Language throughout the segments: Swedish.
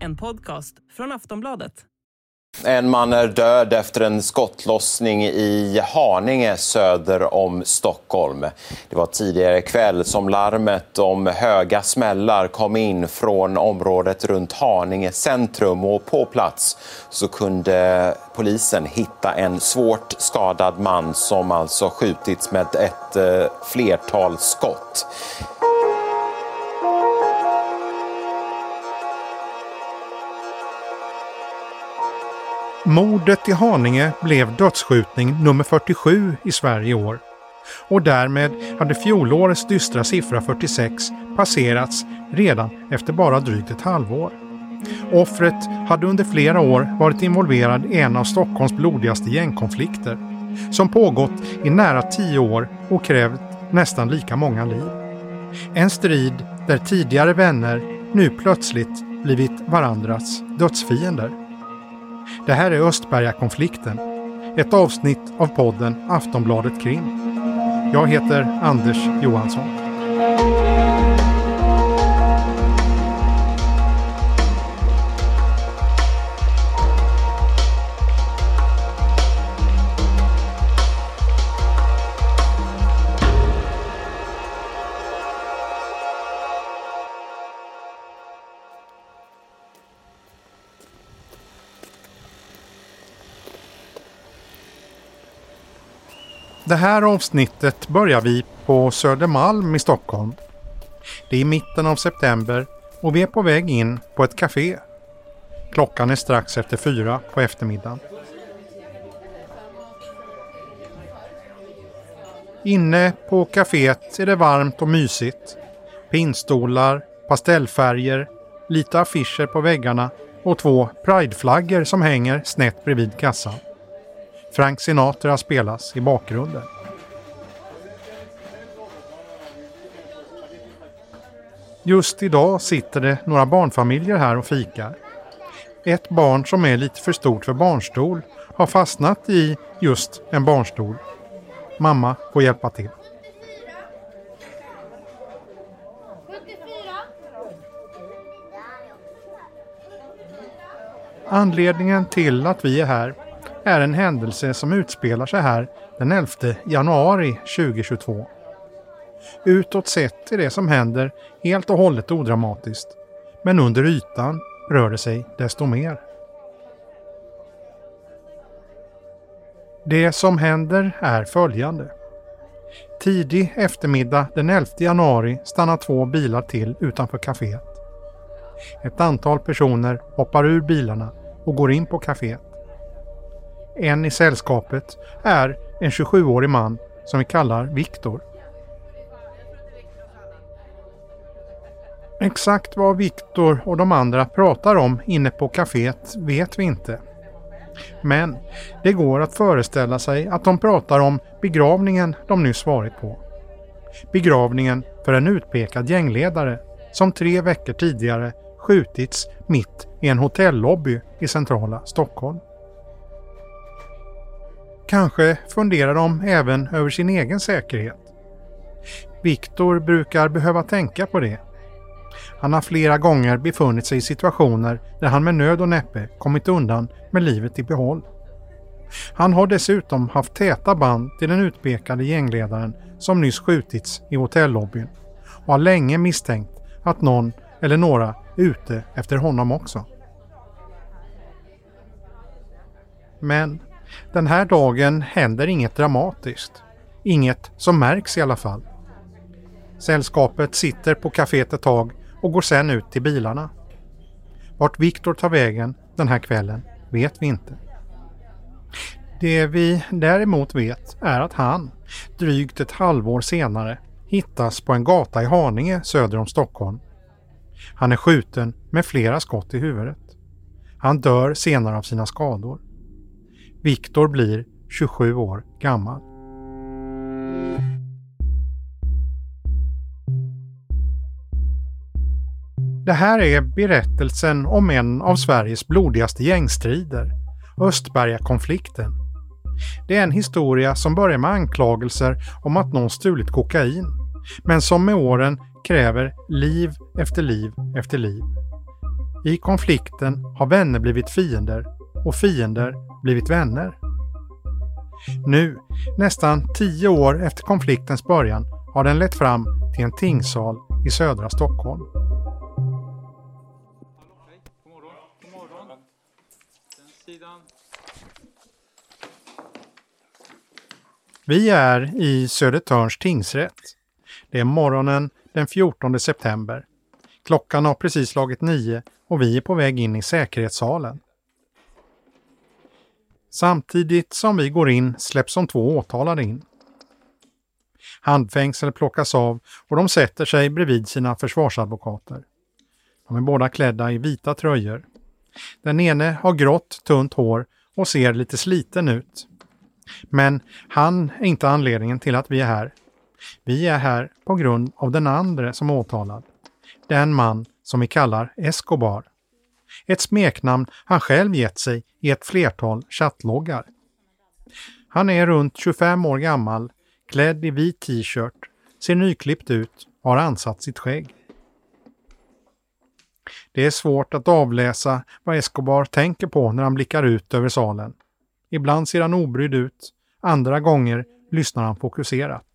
En podcast från Aftonbladet. En man är död efter en skottlossning i Haninge söder om Stockholm. Det var tidigare kväll som larmet om höga smällar kom in från området runt Haninge centrum och på plats så kunde polisen hitta en svårt skadad man som alltså skjutits med ett eh, flertal skott. Mordet i Haninge blev dödsskjutning nummer 47 i Sverige i år. Och därmed hade fjolårets dystra siffra 46 passerats redan efter bara drygt ett halvår. Offret hade under flera år varit involverad i en av Stockholms blodigaste gängkonflikter som pågått i nära tio år och krävt nästan lika många liv. En strid där tidigare vänner nu plötsligt blivit varandras dödsfiender. Det här är Östbergakonflikten. Ett avsnitt av podden Aftonbladet Krim. Jag heter Anders Johansson. Det här avsnittet börjar vi på Södermalm i Stockholm. Det är mitten av september och vi är på väg in på ett café. Klockan är strax efter fyra på eftermiddagen. Inne på kaféet är det varmt och mysigt. Pinstolar, pastellfärger, lite affischer på väggarna och två prideflaggor som hänger snett bredvid kassan. Frank Sinatra spelas i bakgrunden. Just idag sitter det några barnfamiljer här och fikar. Ett barn som är lite för stort för barnstol har fastnat i just en barnstol. Mamma får hjälpa till. Anledningen till att vi är här är en händelse som utspelar sig här den 11 januari 2022. Utåt sett är det som händer helt och hållet odramatiskt. Men under ytan rör det sig desto mer. Det som händer är följande. Tidig eftermiddag den 11 januari stannar två bilar till utanför kaféet. Ett antal personer hoppar ur bilarna och går in på kaféet. En i sällskapet är en 27-årig man som vi kallar Viktor. Exakt vad Viktor och de andra pratar om inne på kaféet vet vi inte. Men det går att föreställa sig att de pratar om begravningen de nyss varit på. Begravningen för en utpekad gängledare som tre veckor tidigare skjutits mitt i en hotellobby i centrala Stockholm. Kanske funderar de även över sin egen säkerhet. Viktor brukar behöva tänka på det. Han har flera gånger befunnit sig i situationer där han med nöd och näppe kommit undan med livet i behåll. Han har dessutom haft täta band till den utpekade gängledaren som nyss skjutits i hotellobbyn och har länge misstänkt att någon eller några är ute efter honom också. Men den här dagen händer inget dramatiskt. Inget som märks i alla fall. Sällskapet sitter på kaféet ett tag och går sen ut till bilarna. Vart Viktor tar vägen den här kvällen vet vi inte. Det vi däremot vet är att han, drygt ett halvår senare, hittas på en gata i Haninge söder om Stockholm. Han är skjuten med flera skott i huvudet. Han dör senare av sina skador. Viktor blir 27 år gammal. Det här är berättelsen om en av Sveriges blodigaste gängstrider, Östbergakonflikten. Det är en historia som börjar med anklagelser om att någon stulit kokain men som med åren kräver liv efter liv efter liv. I konflikten har vänner blivit fiender och fiender blivit vänner. Nu, nästan tio år efter konfliktens början, har den lett fram till en tingssal i södra Stockholm. Vi är i Södertörns tingsrätt. Det är morgonen den 14 september. Klockan har precis slagit nio och vi är på väg in i säkerhetssalen. Samtidigt som vi går in släpps de två åtalade in. Handfängsel plockas av och de sätter sig bredvid sina försvarsadvokater. De är båda klädda i vita tröjor. Den ene har grått, tunt hår och ser lite sliten ut. Men han är inte anledningen till att vi är här. Vi är här på grund av den andra som är åtalad. Den man som vi kallar Escobar. Ett smeknamn han själv gett sig i ett flertal chattloggar. Han är runt 25 år gammal, klädd i vit t-shirt, ser nyklippt ut och har ansatt sitt skägg. Det är svårt att avläsa vad Escobar tänker på när han blickar ut över salen. Ibland ser han obrydd ut, andra gånger lyssnar han fokuserat.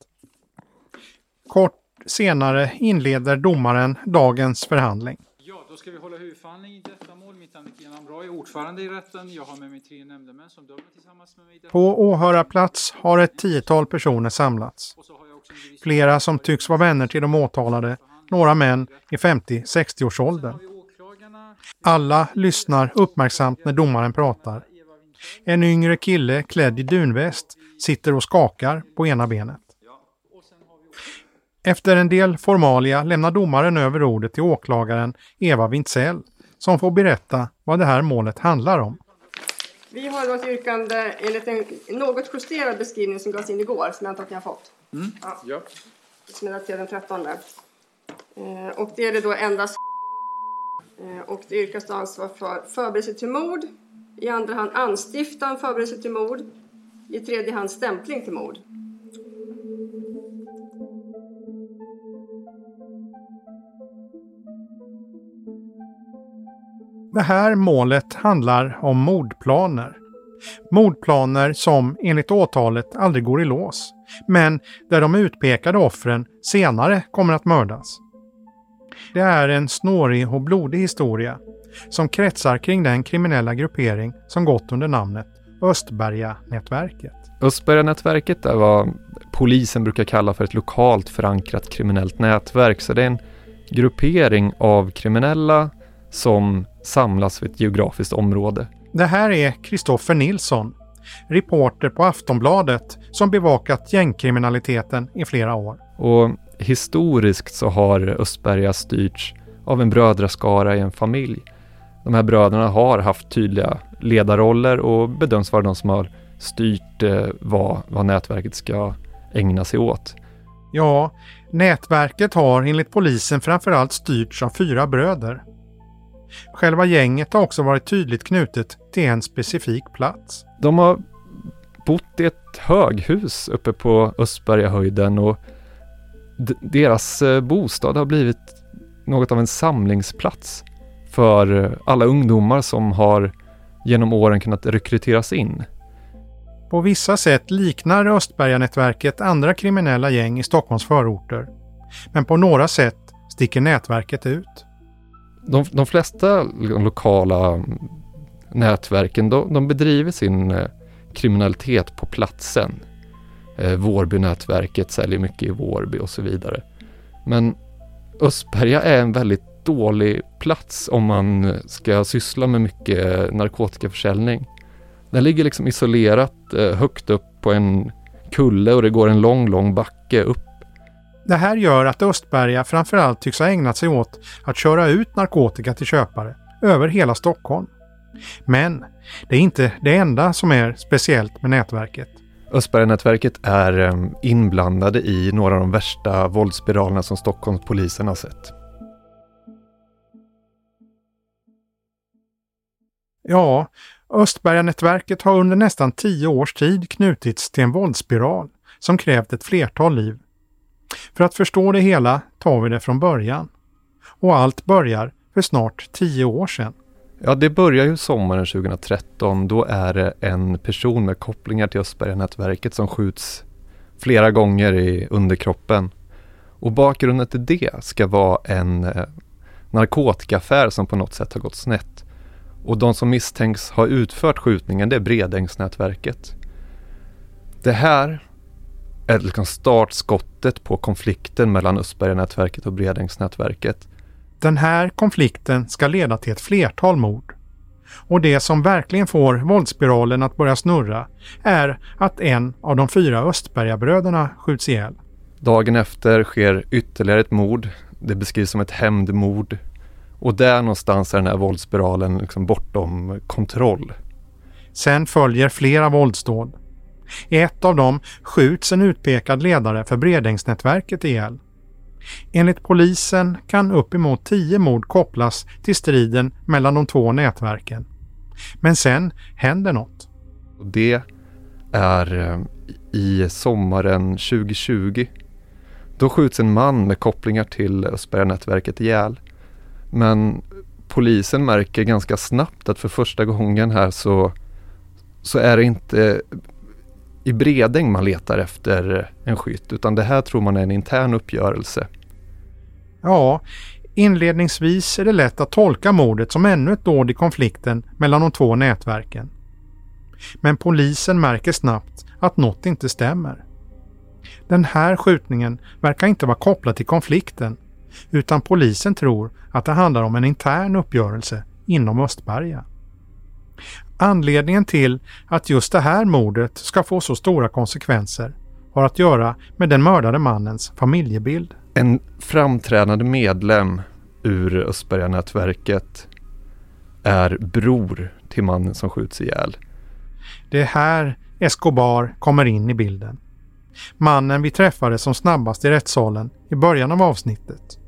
Kort senare inleder domaren dagens förhandling. Ja, då ska vi hålla huvudförhandling i detta ordförande i rätten. Jag har med mig tre nämndemän som dömer tillsammans med mig. På åhörarplats har ett tiotal personer samlats. Flera som tycks vara vänner till de åtalade, några män i 50-60-årsåldern. Alla lyssnar uppmärksamt när domaren pratar. En yngre kille klädd i dunväst sitter och skakar på ena benet. Efter en del formalia lämnar domaren över ordet till åklagaren Eva Wintzell som får berätta vad det här målet handlar om. Vi har då ett yrkande enligt en något justerad beskrivning som gavs in igår, som jag antar att ni har fått. Mm. Ja. Som är daterad den 13. Eh, och det är det då endast eh, och det yrkas då ansvar för förberedelse till mord, i andra hand anstiftan, förberedelse till mord, i tredje hand stämpling till mord. Det här målet handlar om mordplaner. Mordplaner som enligt åtalet aldrig går i lås, men där de utpekade offren senare kommer att mördas. Det är en snårig och blodig historia som kretsar kring den kriminella gruppering som gått under namnet Östberga-nätverket. Östberga-nätverket är vad polisen brukar kalla för ett lokalt förankrat kriminellt nätverk, så det är en gruppering av kriminella som samlas vid ett geografiskt område. Det här är Kristoffer Nilsson, reporter på Aftonbladet som bevakat gängkriminaliteten i flera år. Och historiskt så har Östberga styrts av en brödraskara i en familj. De här bröderna har haft tydliga ledarroller och bedöms vara de som har styrt eh, vad, vad nätverket ska ägna sig åt. Ja, nätverket har enligt polisen framförallt styrts av fyra bröder. Själva gänget har också varit tydligt knutet till en specifik plats. De har bott i ett höghus uppe på Östbergahöjden och deras eh, bostad har blivit något av en samlingsplats för alla ungdomar som har genom åren kunnat rekryteras in. På vissa sätt liknar Östberganätverket andra kriminella gäng i Stockholms förorter. Men på några sätt sticker nätverket ut de, de flesta lokala nätverken, de, de bedriver sin eh, kriminalitet på platsen. Eh, Vårbynätverket säljer mycket i Vårby och så vidare. Men Östberga är en väldigt dålig plats om man ska syssla med mycket eh, narkotikaförsäljning. Den ligger liksom isolerat eh, högt upp på en kulle och det går en lång, lång backe upp det här gör att Östberga framförallt tycks ha ägnat sig åt att köra ut narkotika till köpare över hela Stockholm. Men det är inte det enda som är speciellt med nätverket. Östberga-nätverket är ehm, inblandade i några av de värsta våldsspiralerna som Stockholmspolisen har sett. Ja, Östberga-nätverket har under nästan tio års tid knutits till en våldsspiral som krävt ett flertal liv för att förstå det hela tar vi det från början. Och allt börjar för snart tio år sedan. Ja, det börjar ju sommaren 2013. Då är det en person med kopplingar till Östberga-nätverket som skjuts flera gånger i underkroppen. Och bakgrunden till det ska vara en eh, narkotikaaffär som på något sätt har gått snett. Och de som misstänks ha utfört skjutningen det är Bredängsnätverket. Det här är liksom startskottet på konflikten mellan Östberga-nätverket och Bredängsnätverket. Den här konflikten ska leda till ett flertal mord. Och det som verkligen får våldsspiralen att börja snurra är att en av de fyra Östbergabröderna skjuts ihjäl. Dagen efter sker ytterligare ett mord. Det beskrivs som ett hämndmord. Och där någonstans är den här våldsspiralen liksom bortom kontroll. Sen följer flera våldsdåd. I ett av dem skjuts en utpekad ledare för Bredängsnätverket ihjäl. Enligt polisen kan uppemot tio mord kopplas till striden mellan de två nätverken. Men sen händer något. Det är eh, i sommaren 2020. Då skjuts en man med kopplingar till Östberga-nätverket ihjäl. Men polisen märker ganska snabbt att för första gången här så, så är det inte i Bredäng man letar efter en skytt utan det här tror man är en intern uppgörelse. Ja, inledningsvis är det lätt att tolka mordet som ännu ett dåd i konflikten mellan de två nätverken. Men polisen märker snabbt att något inte stämmer. Den här skjutningen verkar inte vara kopplad till konflikten utan polisen tror att det handlar om en intern uppgörelse inom Östberga. Anledningen till att just det här mordet ska få så stora konsekvenser har att göra med den mördade mannens familjebild. En framträdande medlem ur Östberga-nätverket är bror till mannen som skjuts ihjäl. Det är här Escobar kommer in i bilden. Mannen vi träffade som snabbast i rättssalen i början av avsnittet.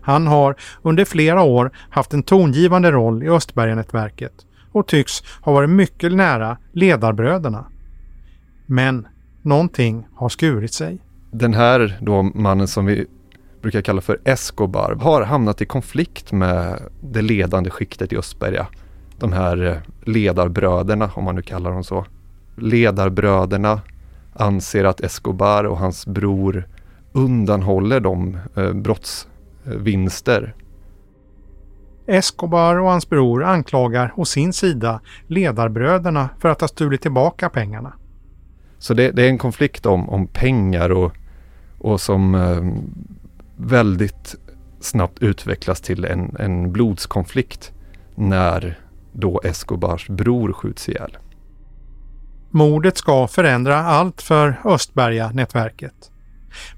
Han har under flera år haft en tongivande roll i Östberga-nätverket och tycks ha varit mycket nära ledarbröderna. Men någonting har skurit sig. Den här då mannen som vi brukar kalla för Escobar har hamnat i konflikt med det ledande skiktet i Östberga. De här eh, ledarbröderna, om man nu kallar dem så. Ledarbröderna anser att Escobar och hans bror undanhåller de eh, brottsvinster Escobar och hans bror anklagar å sin sida ledarbröderna för att ha stulit tillbaka pengarna. Så det, det är en konflikt om, om pengar och, och som eh, väldigt snabbt utvecklas till en, en blodskonflikt när då Escobars bror skjuts ihjäl. Mordet ska förändra allt för Östberga-nätverket.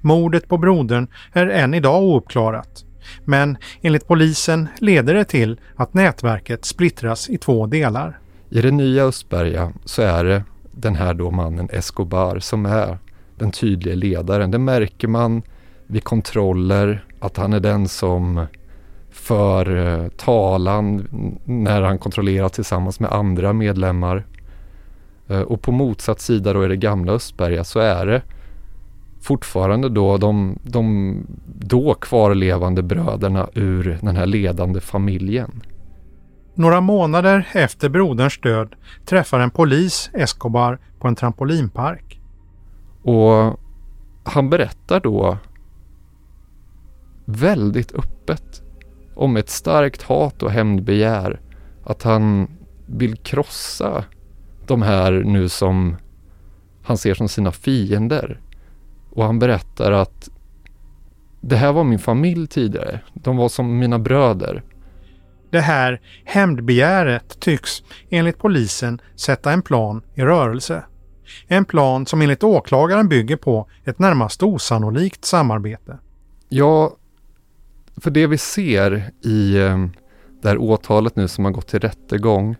Mordet på brodern är än idag ouppklarat. Men enligt polisen leder det till att nätverket splittras i två delar. I det nya Östberga så är det den här då mannen Escobar som är den tydliga ledaren. Det märker man vid kontroller att han är den som för eh, talan när han kontrollerar tillsammans med andra medlemmar. Eh, och på motsatt sida då i det gamla Östberga så är det fortfarande då de, de då kvarlevande bröderna ur den här ledande familjen. Några månader efter broderns död träffar en polis Escobar på en trampolinpark. Och han berättar då väldigt öppet om ett starkt hat och hämndbegär. Att han vill krossa de här nu som han ser som sina fiender. Och han berättar att det här var min familj tidigare. De var som mina bröder. Det här hämndbegäret tycks enligt polisen sätta en plan i rörelse. En plan som enligt åklagaren bygger på ett närmast osannolikt samarbete. Ja, för det vi ser i eh, det här åtalet nu som har gått till rättegång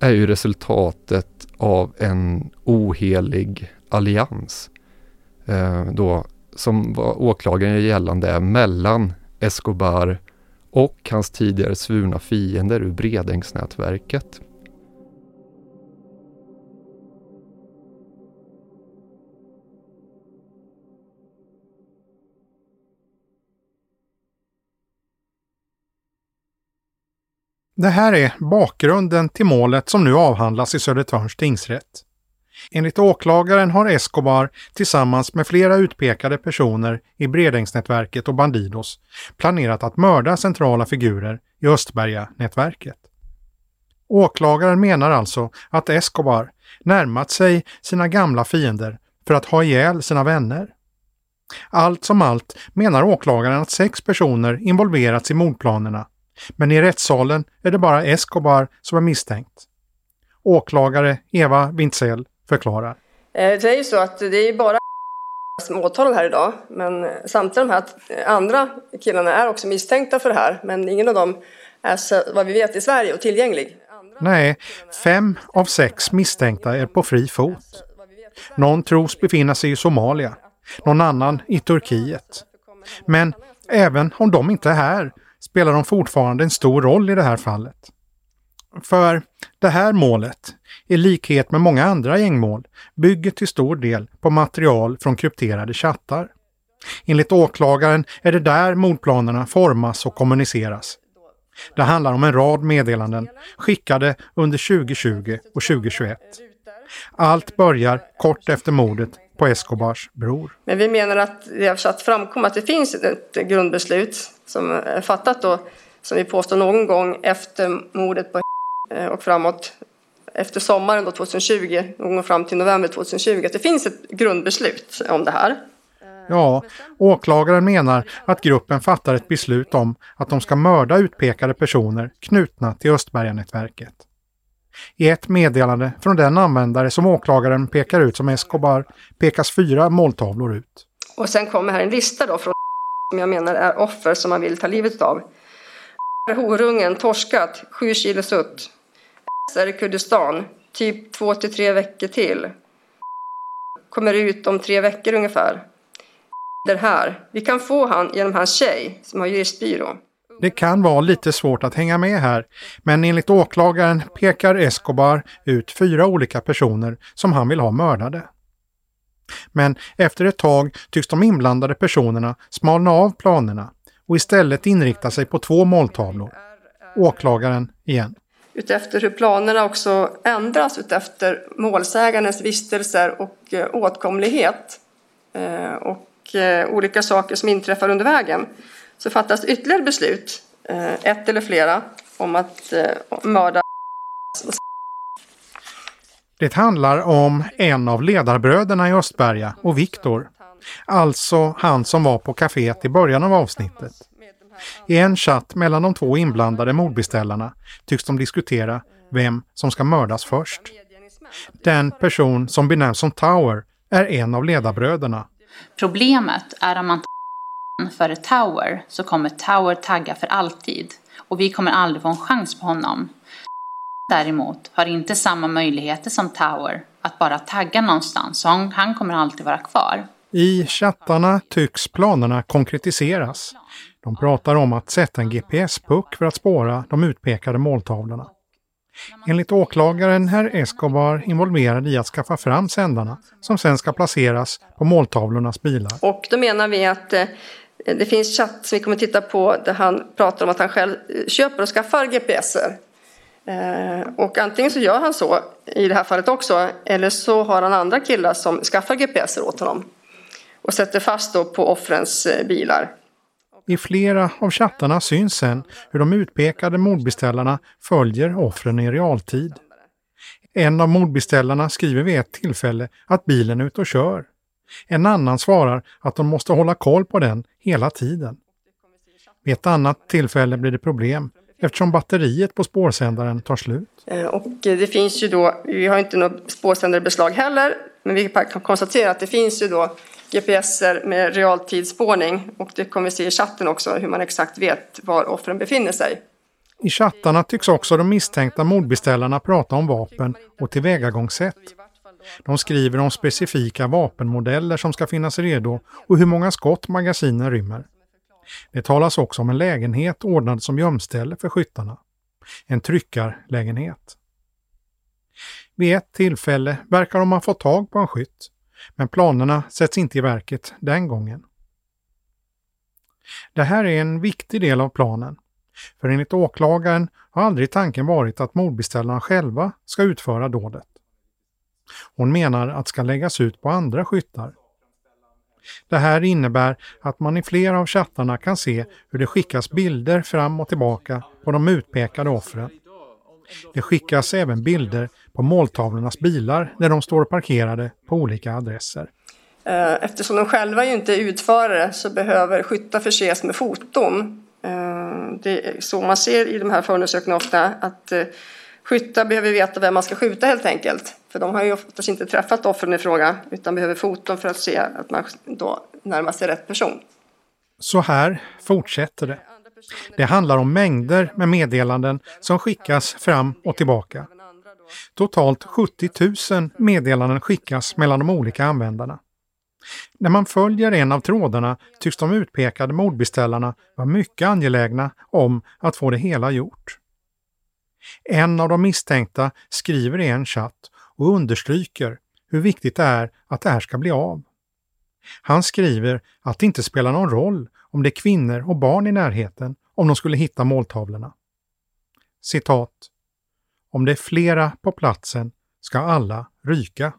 är ju resultatet av en ohelig allians Eh, då, som var åklagaren gällande mellan Escobar och hans tidigare svurna fiender ur Bredängsnätverket. Det här är bakgrunden till målet som nu avhandlas i Södertörns tingsrätt. Enligt åklagaren har Escobar tillsammans med flera utpekade personer i Bredängsnätverket och Bandidos planerat att mörda centrala figurer i Östberga-nätverket. Åklagaren menar alltså att Escobar närmat sig sina gamla fiender för att ha ihjäl sina vänner. Allt som allt menar åklagaren att sex personer involverats i mordplanerna, men i rättssalen är det bara Escobar som är misstänkt. Åklagare Eva Wintzell förklarar. Eh, det är ju så att det är bara som åtalar här idag, men samtliga de här andra killarna är också misstänkta för det här, men ingen av dem är så, vad vi vet i Sverige och tillgänglig. Nej, fem av sex misstänkta är på fri fot. Någon tros befinna sig i Somalia, någon annan i Turkiet. Men även om de inte är här spelar de fortfarande en stor roll i det här fallet. För det här målet, i likhet med många andra gängmål, bygger till stor del på material från krypterade chattar. Enligt åklagaren är det där mordplanerna formas och kommuniceras. Det handlar om en rad meddelanden skickade under 2020 och 2021. Allt börjar kort efter mordet på Escobars bror. Men vi menar att det har satt framkom att det finns ett grundbeslut som är fattat då, som vi påstår någon gång efter mordet på och framåt efter sommaren då 2020, någon gång fram till november 2020, att det finns ett grundbeslut om det här. Ja, åklagaren menar att gruppen fattar ett beslut om att de ska mörda utpekade personer knutna till Östberganätverket. I ett meddelande från den användare som åklagaren pekar ut som Escobar pekas fyra måltavlor ut. Och sen kommer här en lista då från som jag menar är offer som man vill ta livet av. Horungen torskat, 7 kilo sutt är i Kurdistan, typ två till tre veckor till. Kommer ut om tre veckor ungefär. Det här. Vi kan få han genom hans tjej som har juristbyrå. Det kan vara lite svårt att hänga med här, men enligt åklagaren pekar Escobar ut fyra olika personer som han vill ha mördade. Men efter ett tag tycks de inblandade personerna smalna av planerna och istället inrikta sig på två måltavlor. Åklagaren igen. Utefter hur planerna också ändras utefter målsägandens vistelser och eh, åtkomlighet eh, och eh, olika saker som inträffar under vägen så fattas ytterligare beslut, ett eller flera, om att mörda det handlar om en av ledarbröderna i Östberga och Viktor. Alltså han som var på kaféet i början av avsnittet. I en chatt mellan de två inblandade mordbeställarna tycks de diskutera vem som ska mördas först. Den person som benämns som Tower är en av ledarbröderna. Problemet är om man tar för Tower så kommer Tower tagga för alltid och vi kommer aldrig få en chans på honom däremot har inte samma möjligheter som Tower att bara tagga någonstans, så han kommer alltid vara kvar. I chattarna tycks planerna konkretiseras. De pratar om att sätta en GPS-puck för att spåra de utpekade måltavlorna. Enligt åklagaren herr Escobar involverad i att skaffa fram sändarna som sen ska placeras på måltavlornas bilar. Och då menar vi att eh, det finns chatt som vi kommer titta på där han pratar om att han själv köper och skaffar GPSer Eh, och antingen så gör han så i det här fallet också eller så har han andra killar som skaffar GPSer åt honom och sätter fast då på offrens eh, bilar. I flera av chattarna syns sen hur de utpekade mordbeställarna följer offren i realtid. En av mordbeställarna skriver vid ett tillfälle att bilen är ute och kör. En annan svarar att de måste hålla koll på den hela tiden. Vid ett annat tillfälle blir det problem eftersom batteriet på spårsändaren tar slut. Eh, och det finns ju då, vi har inte något spårsändarbeslag heller, men vi kan konstatera att det finns ju då GPSer med realtidsspårning och det kommer vi se i chatten också hur man exakt vet var offren befinner sig. I chattarna tycks också de misstänkta mordbeställarna prata om vapen och tillvägagångssätt. De skriver om specifika vapenmodeller som ska finnas redo och hur många skott magasinen rymmer. Det talas också om en lägenhet ordnad som gömställe för skyttarna. En tryckarlägenhet. Vid ett tillfälle verkar de ha fått tag på en skytt, men planerna sätts inte i verket den gången. Det här är en viktig del av planen. För enligt åklagaren har aldrig tanken varit att mordbeställarna själva ska utföra dådet. Hon menar att ska läggas ut på andra skyttar. Det här innebär att man i flera av chattarna kan se hur det skickas bilder fram och tillbaka på de utpekade offren. Det skickas även bilder på måltavlornas bilar när de står parkerade på olika adresser. Eh, eftersom de själva ju inte är utförare så behöver skyttar förses med foton. Eh, det är så man ser i de här förundersökningarna ofta att eh, skyttar behöver veta vem man ska skjuta helt enkelt. För de har ju oftast inte träffat offren i fråga utan behöver foton för att se att man då närmar sig rätt person. Så här fortsätter det. Det handlar om mängder med meddelanden som skickas fram och tillbaka. Totalt 70 000 meddelanden skickas mellan de olika användarna. När man följer en av trådarna tycks de utpekade mordbeställarna vara mycket angelägna om att få det hela gjort. En av de misstänkta skriver i en chatt och understryker hur viktigt det är att det här ska bli av. Han skriver att det inte spelar någon roll om det är kvinnor och barn i närheten om de skulle hitta måltavlorna. Citat. Om det är flera på platsen ska alla ryka.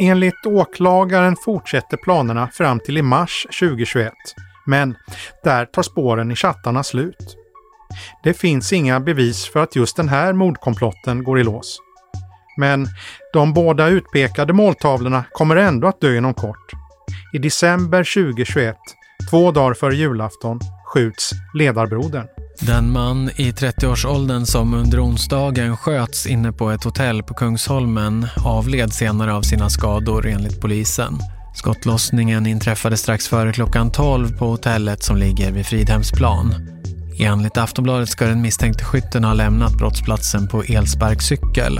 Enligt åklagaren fortsätter planerna fram till i mars 2021. Men där tar spåren i chattarna slut. Det finns inga bevis för att just den här mordkomplotten går i lås. Men de båda utpekade måltavlorna kommer ändå att dö inom kort. I december 2021, två dagar före julafton, skjuts ledarbrodern. Den man i 30-årsåldern som under onsdagen sköts inne på ett hotell på Kungsholmen avled senare av sina skador enligt polisen. Skottlossningen inträffade strax före klockan 12 på hotellet som ligger vid Fridhemsplan. Enligt Aftonbladet ska den misstänkte skytten ha lämnat brottsplatsen på elsparkcykel.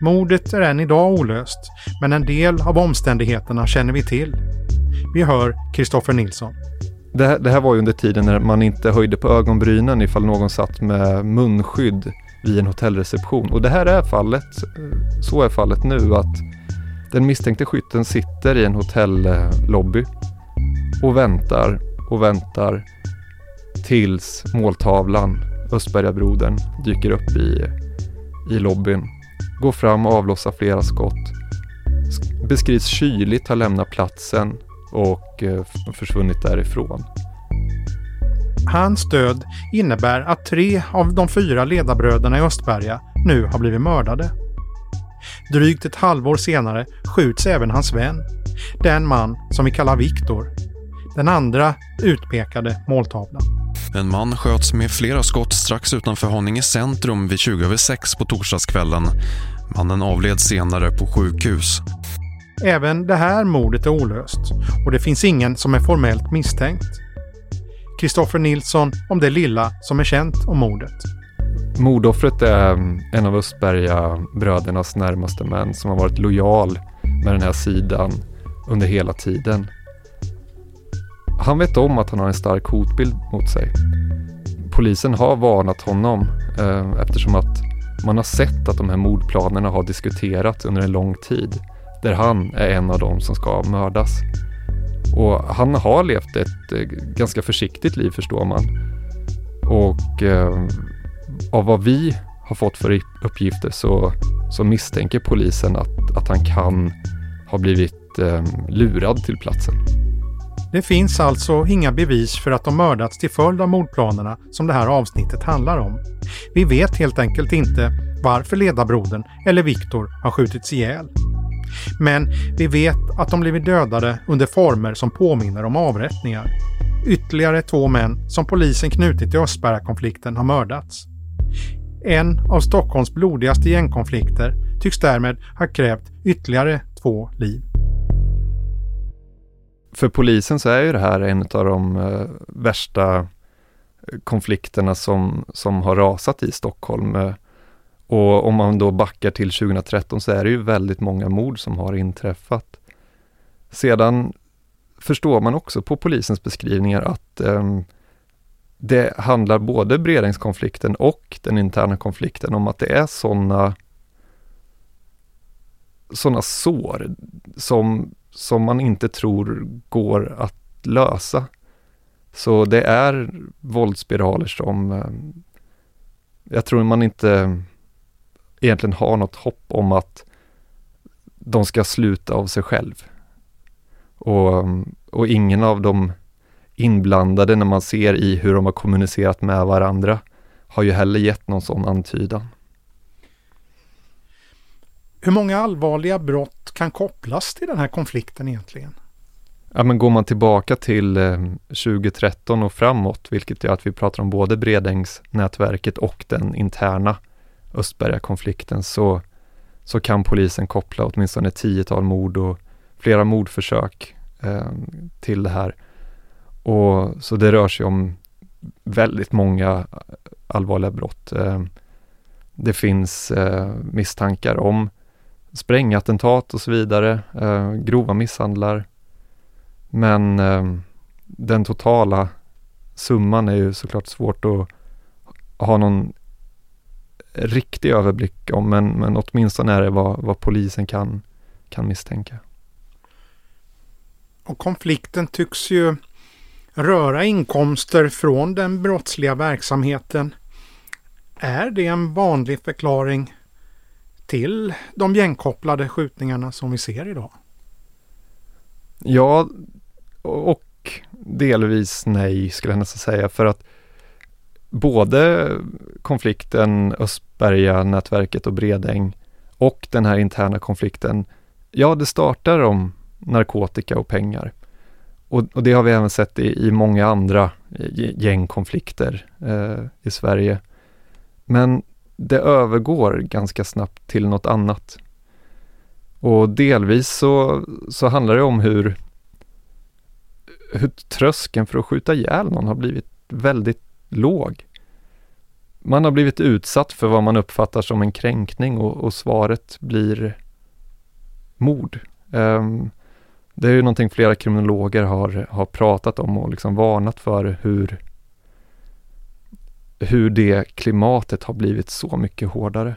Mordet är än idag olöst, men en del av omständigheterna känner vi till. Vi hör Kristoffer Nilsson. Det här, det här var ju under tiden när man inte höjde på ögonbrynen ifall någon satt med munskydd vid en hotellreception. Och det här är fallet, så är fallet nu att den misstänkte skytten sitter i en hotellobby och väntar och väntar tills måltavlan, Östbergabrodern, dyker upp i, i lobbyn. Går fram och avlossar flera skott. Beskrivs kyligt ha lämnat platsen och eh, försvunnit därifrån. Hans död innebär att tre av de fyra ledarbröderna i Östberga nu har blivit mördade. Drygt ett halvår senare skjuts även hans vän, den man som vi kallar Viktor, den andra utpekade måltavlan. En man sköts med flera skott strax utanför Haninge centrum vid 20 över 6 på torsdagskvällen. Mannen avled senare på sjukhus. Även det här mordet är olöst och det finns ingen som är formellt misstänkt. Kristoffer Nilsson om det lilla som är känt om mordet. Mordoffret är en av Östberga brödernas närmaste män som har varit lojal med den här sidan under hela tiden. Han vet om att han har en stark hotbild mot sig. Polisen har varnat honom eh, eftersom att man har sett att de här mordplanerna har diskuterats under en lång tid där han är en av dem som ska mördas. Och han har levt ett eh, ganska försiktigt liv förstår man. Och eh, av vad vi har fått för uppgifter så, så misstänker polisen att, att han kan ha blivit eh, lurad till platsen. Det finns alltså inga bevis för att de mördats till följd av mordplanerna som det här avsnittet handlar om. Vi vet helt enkelt inte varför ledarbrodern eller Viktor har skjutits ihjäl. Men vi vet att de blivit dödade under former som påminner om avrättningar. Ytterligare två män som polisen knutit till Östberga-konflikten har mördats. En av Stockholms blodigaste gängkonflikter tycks därmed ha krävt ytterligare två liv. För polisen så är ju det här en av de eh, värsta konflikterna som, som har rasat i Stockholm. Eh, och om man då backar till 2013 så är det ju väldigt många mord som har inträffat. Sedan förstår man också på polisens beskrivningar att eh, det handlar både beredningskonflikten och den interna konflikten om att det är sådana sådana sår som, som man inte tror går att lösa. Så det är våldsspiraler som eh, jag tror man inte egentligen har något hopp om att de ska sluta av sig själv. Och, och ingen av de inblandade när man ser i hur de har kommunicerat med varandra har ju heller gett någon sån antydan. Hur många allvarliga brott kan kopplas till den här konflikten egentligen? Ja, men går man tillbaka till eh, 2013 och framåt, vilket är att vi pratar om både Bredängsnätverket och den interna Östberga-konflikten, så, så kan polisen koppla åtminstone ett tiotal mord och flera mordförsök eh, till det här. Och, så det rör sig om väldigt många allvarliga brott. Eh, det finns eh, misstankar om sprängattentat och så vidare, eh, grova misshandlar. Men eh, den totala summan är ju såklart svårt att ha någon riktig överblick om, men, men åtminstone är det vad, vad polisen kan, kan misstänka. Och konflikten tycks ju röra inkomster från den brottsliga verksamheten. Är det en vanlig förklaring till de gängkopplade skjutningarna som vi ser idag? Ja, och delvis nej skulle jag nästan säga för att både konflikten Östberga-nätverket och Bredäng och den här interna konflikten, ja det startar om narkotika och pengar. Och, och, det har vi även sett i, i många andra gängkonflikter eh, i Sverige. Men det övergår ganska snabbt till något annat. Och delvis så, så handlar det om hur, hur tröskeln för att skjuta ihjäl någon har blivit väldigt låg. Man har blivit utsatt för vad man uppfattar som en kränkning och, och svaret blir mord. Um, det är ju någonting flera kriminologer har, har pratat om och liksom varnat för hur, hur det klimatet har blivit så mycket hårdare.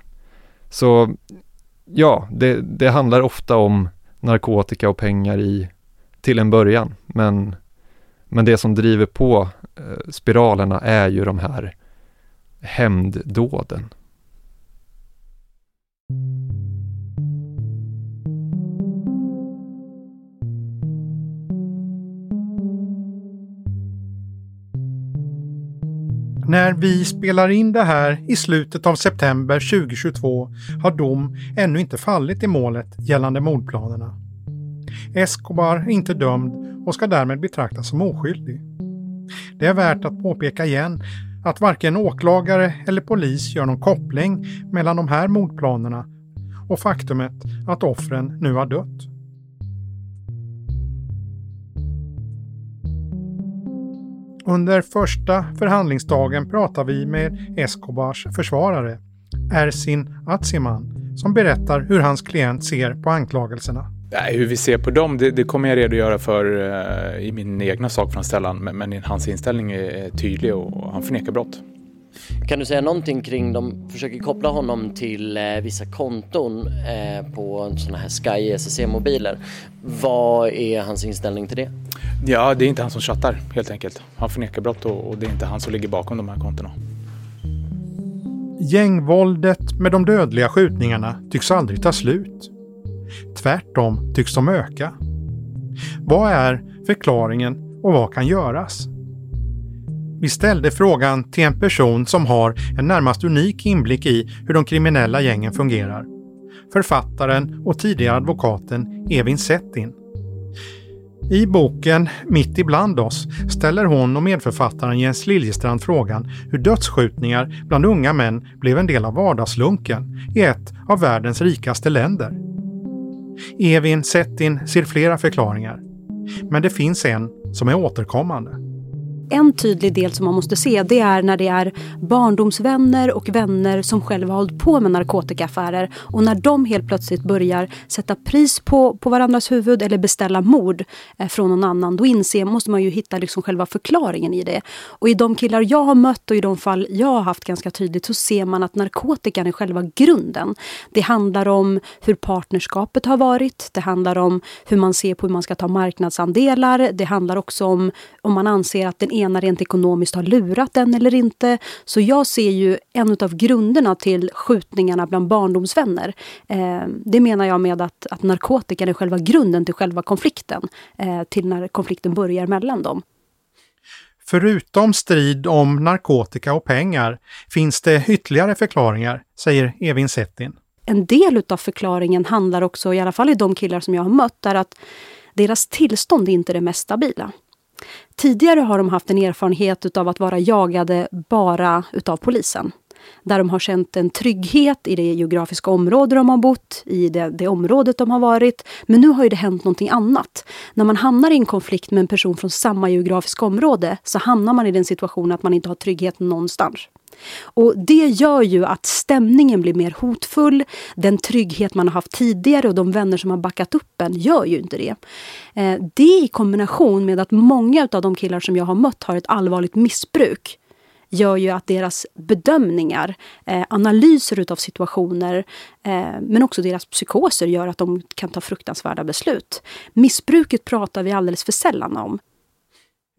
Så ja, det, det handlar ofta om narkotika och pengar i, till en början, men, men det som driver på eh, spiralerna är ju de här hämnddåden. När vi spelar in det här i slutet av september 2022 har dom ännu inte fallit i målet gällande mordplanerna. Escobar är inte dömd och ska därmed betraktas som oskyldig. Det är värt att påpeka igen att varken åklagare eller polis gör någon koppling mellan de här mordplanerna och faktumet att offren nu har dött. Under första förhandlingsdagen pratar vi med Escobars försvarare, Ersin Atsiman, som berättar hur hans klient ser på anklagelserna. Hur vi ser på dem, det, det kommer jag redogöra för eh, i min egna sakframställan. Men, men hans inställning är tydlig och han förnekar brott. Kan du säga någonting kring, de försöker koppla honom till eh, vissa konton eh, på sådana här Sky SSC-mobiler. Vad är hans inställning till det? Ja, det är inte han som chattar helt enkelt. Han förnekar brott och, och det är inte han som ligger bakom de här kontona. Gängvåldet med de dödliga skjutningarna tycks aldrig ta slut. Tvärtom tycks de öka. Vad är förklaringen och vad kan göras? Vi ställde frågan till en person som har en närmast unik inblick i hur de kriminella gängen fungerar. Författaren och tidigare advokaten Evin Settin. I boken Mitt ibland oss ställer hon och medförfattaren Jens Liljestrand frågan hur dödsskjutningar bland unga män blev en del av vardagslunken i ett av världens rikaste länder. Evin Settin ser flera förklaringar. Men det finns en som är återkommande. En tydlig del som man måste se det är när det är barndomsvänner och vänner som själva har hållit på med narkotikaaffärer och när de helt plötsligt börjar sätta pris på, på varandras huvud eller beställa mord eh, från någon annan. Då inser, måste man ju hitta liksom själva förklaringen i det. Och i de killar jag har mött och i de fall jag har haft ganska tydligt så ser man att narkotikan är själva grunden. Det handlar om hur partnerskapet har varit. Det handlar om hur man ser på hur man ska ta marknadsandelar. Det handlar också om om man anser att den ena rent ekonomiskt har lurat den eller inte. Så jag ser ju en av grunderna till skjutningarna bland barndomsvänner. Eh, det menar jag med att, att narkotikan är själva grunden till själva konflikten. Eh, till när konflikten börjar mellan dem. Förutom strid om narkotika och pengar finns det ytterligare förklaringar, säger Evin Settin. En del av förklaringen handlar också, i alla fall i de killar som jag har mött, är att deras tillstånd är inte det mest stabila. Tidigare har de haft en erfarenhet av att vara jagade bara utav polisen. Där de har känt en trygghet i det geografiska område de har bott, i det, det området de har varit. Men nu har ju det hänt någonting annat. När man hamnar i en konflikt med en person från samma geografiska område så hamnar man i den situationen att man inte har trygghet någonstans. Och Det gör ju att stämningen blir mer hotfull. Den trygghet man har haft tidigare och de vänner som har backat upp en gör ju inte det. Eh, det i kombination med att många av de killar som jag har mött har ett allvarligt missbruk gör ju att deras bedömningar, eh, analyser utav situationer eh, men också deras psykoser gör att de kan ta fruktansvärda beslut. Missbruket pratar vi alldeles för sällan om.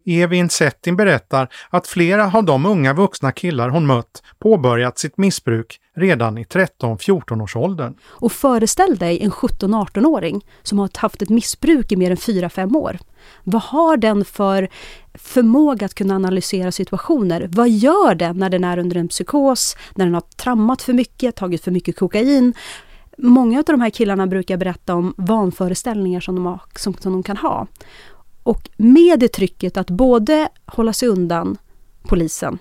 Evin Settin berättar att flera av de unga vuxna killar hon mött påbörjat sitt missbruk redan i 13-14 års åldern. Och föreställ dig en 17-18-åring som har haft ett missbruk i mer än 4-5 år. Vad har den för förmåga att kunna analysera situationer? Vad gör den när den är under en psykos, när den har trammat för mycket, tagit för mycket kokain? Många av de här killarna brukar berätta om vanföreställningar som de, har, som, som de kan ha. Och med det trycket att både hålla sig undan polisen,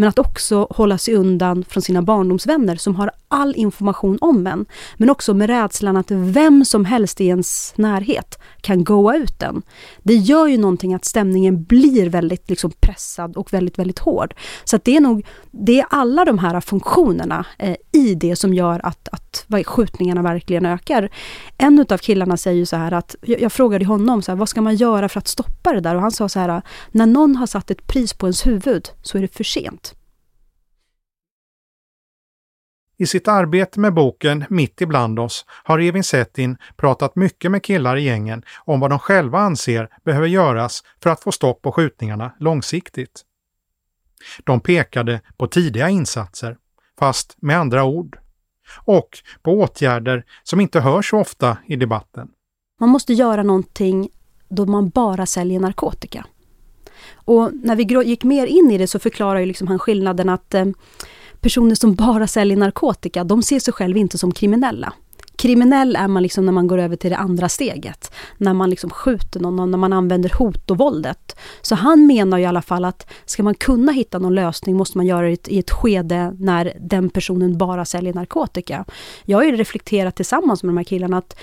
men att också hålla sig undan från sina barndomsvänner som har all information om en. Men också med rädslan att vem som helst i ens närhet kan goa ut den. Det gör ju någonting att stämningen blir väldigt liksom pressad och väldigt, väldigt hård. Så det är nog det är alla de här funktionerna eh, i det som gör att, att skjutningarna verkligen ökar. En av killarna säger så här att, jag, jag frågade honom, så här, vad ska man göra för att stoppa det där? Och han sa så här, när någon har satt ett pris på ens huvud så är det för sent. I sitt arbete med boken Mitt ibland oss har Evin Settin pratat mycket med killar i gängen om vad de själva anser behöver göras för att få stopp på skjutningarna långsiktigt. De pekade på tidiga insatser, fast med andra ord. Och på åtgärder som inte hörs så ofta i debatten. Man måste göra någonting då man bara säljer narkotika. Och när vi gick mer in i det så förklarar ju liksom han skillnaden att eh, personer som bara säljer narkotika, de ser sig själva inte som kriminella. Kriminell är man liksom när man går över till det andra steget. När man liksom skjuter någon, när man använder hot och våldet. Så han menar i alla fall att ska man kunna hitta någon lösning måste man göra det i ett skede när den personen bara säljer narkotika. Jag har ju reflekterat tillsammans med de här killarna att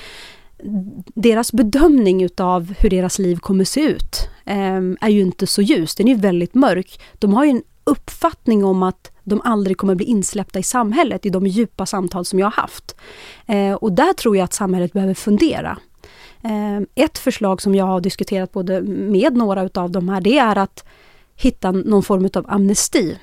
deras bedömning utav hur deras liv kommer se ut eh, är ju inte så ljus, den är väldigt mörk. De har ju en uppfattning om att de aldrig kommer bli insläppta i samhället i de djupa samtal som jag har haft. Eh, och där tror jag att samhället behöver fundera. Eh, ett förslag som jag har diskuterat både med några utav de här, det är att hitta någon form av amnesti.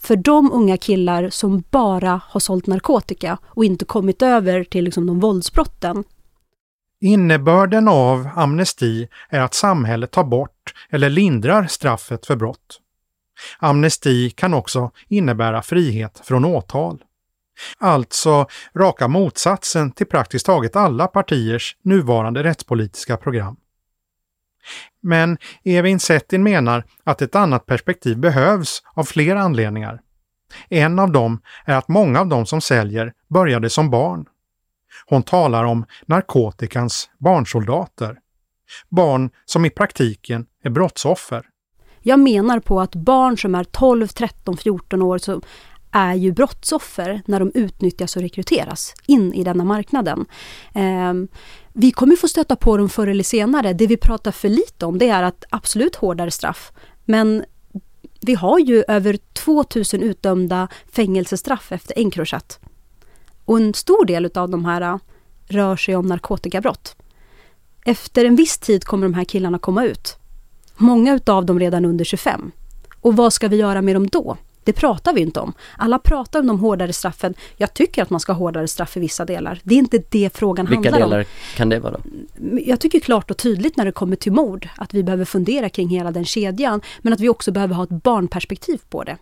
För de unga killar som bara har sålt narkotika och inte kommit över till liksom de våldsbrotten. Innebörden av amnesti är att samhället tar bort eller lindrar straffet för brott. Amnesti kan också innebära frihet från åtal. Alltså raka motsatsen till praktiskt taget alla partiers nuvarande rättspolitiska program. Men Evin Settin menar att ett annat perspektiv behövs av flera anledningar. En av dem är att många av de som säljer började som barn. Hon talar om narkotikans barnsoldater. Barn som i praktiken är brottsoffer. Jag menar på att barn som är 12, 13, 14 år så är ju brottsoffer när de utnyttjas och rekryteras in i denna marknaden. Eh, vi kommer få stöta på dem förr eller senare. Det vi pratar för lite om det är att absolut hårdare straff Men vi har ju över 2000 utdömda fängelsestraff efter Encrochat. Och en stor del av de här äh, rör sig om narkotikabrott. Efter en viss tid kommer de här killarna komma ut. Många utav dem redan under 25. Och vad ska vi göra med dem då? Det pratar vi inte om. Alla pratar om de hårdare straffen. Jag tycker att man ska ha hårdare straff i vissa delar. Det är inte det frågan Vilka handlar om. delar kan det vara? Jag tycker klart och tydligt när det kommer till mord att vi behöver fundera kring hela den kedjan, men att vi också behöver ha ett barnperspektiv på det.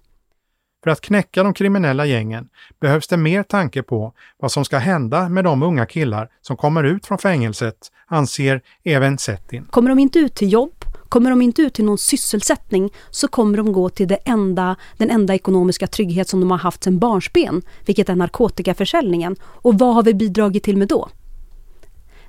För att knäcka de kriminella gängen behövs det mer tanke på vad som ska hända med de unga killar som kommer ut från fängelset, anser även Settin. Kommer de inte ut till jobb, kommer de inte ut till någon sysselsättning, så kommer de gå till det enda, den enda ekonomiska trygghet som de har haft sedan barnsben, vilket är narkotikaförsäljningen. Och vad har vi bidragit till med då?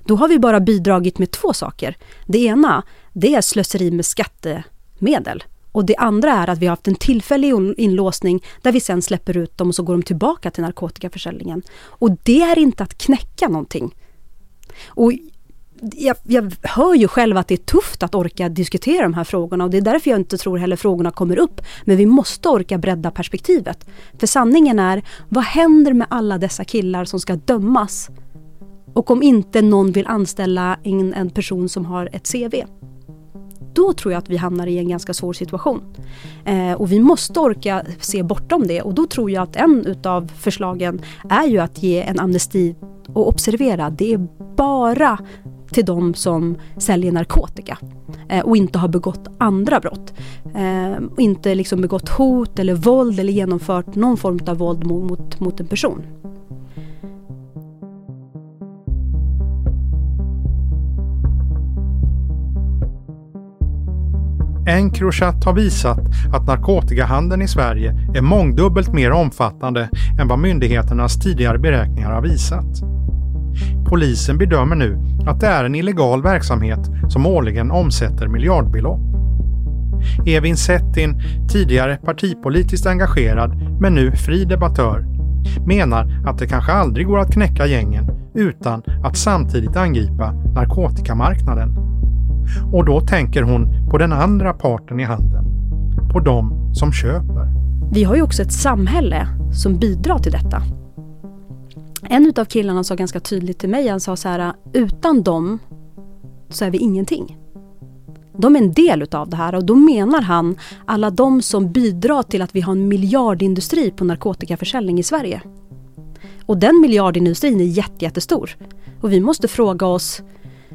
Då har vi bara bidragit med två saker. Det ena, det är slöseri med skattemedel. Och det andra är att vi har haft en tillfällig inlåsning där vi sen släpper ut dem och så går de tillbaka till narkotikaförsäljningen. Och det är inte att knäcka någonting. Och jag, jag, hör ju själv att det är tufft att orka diskutera de här frågorna och det är därför jag inte tror heller frågorna kommer upp. Men vi måste orka bredda perspektivet. För sanningen är, vad händer med alla dessa killar som ska dömas? Och om inte någon vill anställa en, en person som har ett CV? då tror jag att vi hamnar i en ganska svår situation. Eh, och vi måste orka se bortom det och då tror jag att en utav förslagen är ju att ge en amnesti och observera, det är bara till de som säljer narkotika eh, och inte har begått andra brott. Eh, inte liksom begått hot eller våld eller genomfört någon form av våld mot, mot, mot en person. Encrochat har visat att narkotikahandeln i Sverige är mångdubbelt mer omfattande än vad myndigheternas tidigare beräkningar har visat. Polisen bedömer nu att det är en illegal verksamhet som årligen omsätter miljardbelopp. Evin Settin, tidigare partipolitiskt engagerad men nu fri debattör, menar att det kanske aldrig går att knäcka gängen utan att samtidigt angripa narkotikamarknaden. Och då tänker hon på den andra parten i handeln. På de som köper. Vi har ju också ett samhälle som bidrar till detta. En utav killarna sa ganska tydligt till mig, han sa så här, utan dem så är vi ingenting. De är en del utav det här och då menar han alla de som bidrar till att vi har en miljardindustri på narkotikaförsäljning i Sverige. Och den miljardindustrin är jättestor. Och vi måste fråga oss,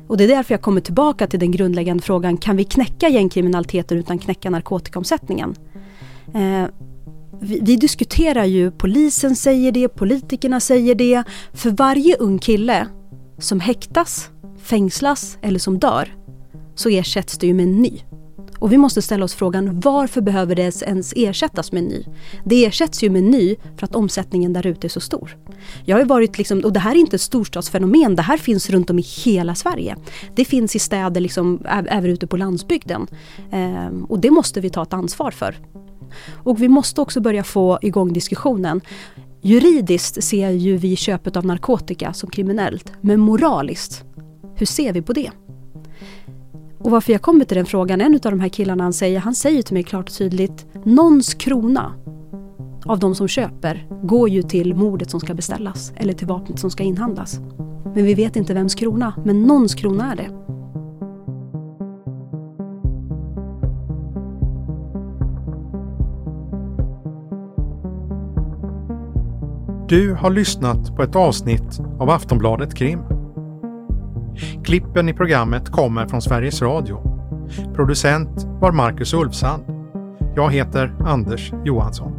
och det är därför jag kommer tillbaka till den grundläggande frågan, kan vi knäcka gängkriminaliteten utan knäcka narkotikaomsättningen? Eh, vi, vi, diskuterar ju, polisen säger det, politikerna säger det. För varje ung kille som häktas, fängslas eller som dör så ersätts det ju med en ny. Och vi måste ställa oss frågan varför behöver det ens ersättas med en ny? Det ersätts ju med en ny för att omsättningen där ute är så stor. Jag har varit liksom, och det här är inte ett storstadsfenomen, det här finns runt om i hela Sverige. Det finns i städer, liksom, även ute på landsbygden. Ehm, och det måste vi ta ett ansvar för. Och vi måste också börja få igång diskussionen. Juridiskt ser ju vi köpet av narkotika som kriminellt, men moraliskt, hur ser vi på det? Och varför jag kommer till den frågan, en av de här killarna han säger, han säger till mig klart och tydligt, någons krona av de som köper går ju till mordet som ska beställas eller till vapnet som ska inhandlas. Men vi vet inte vems krona, men någons krona är det. Du har lyssnat på ett avsnitt av Aftonbladet Krim. Klippen i programmet kommer från Sveriges Radio. Producent var Marcus Ulfsand. Jag heter Anders Johansson.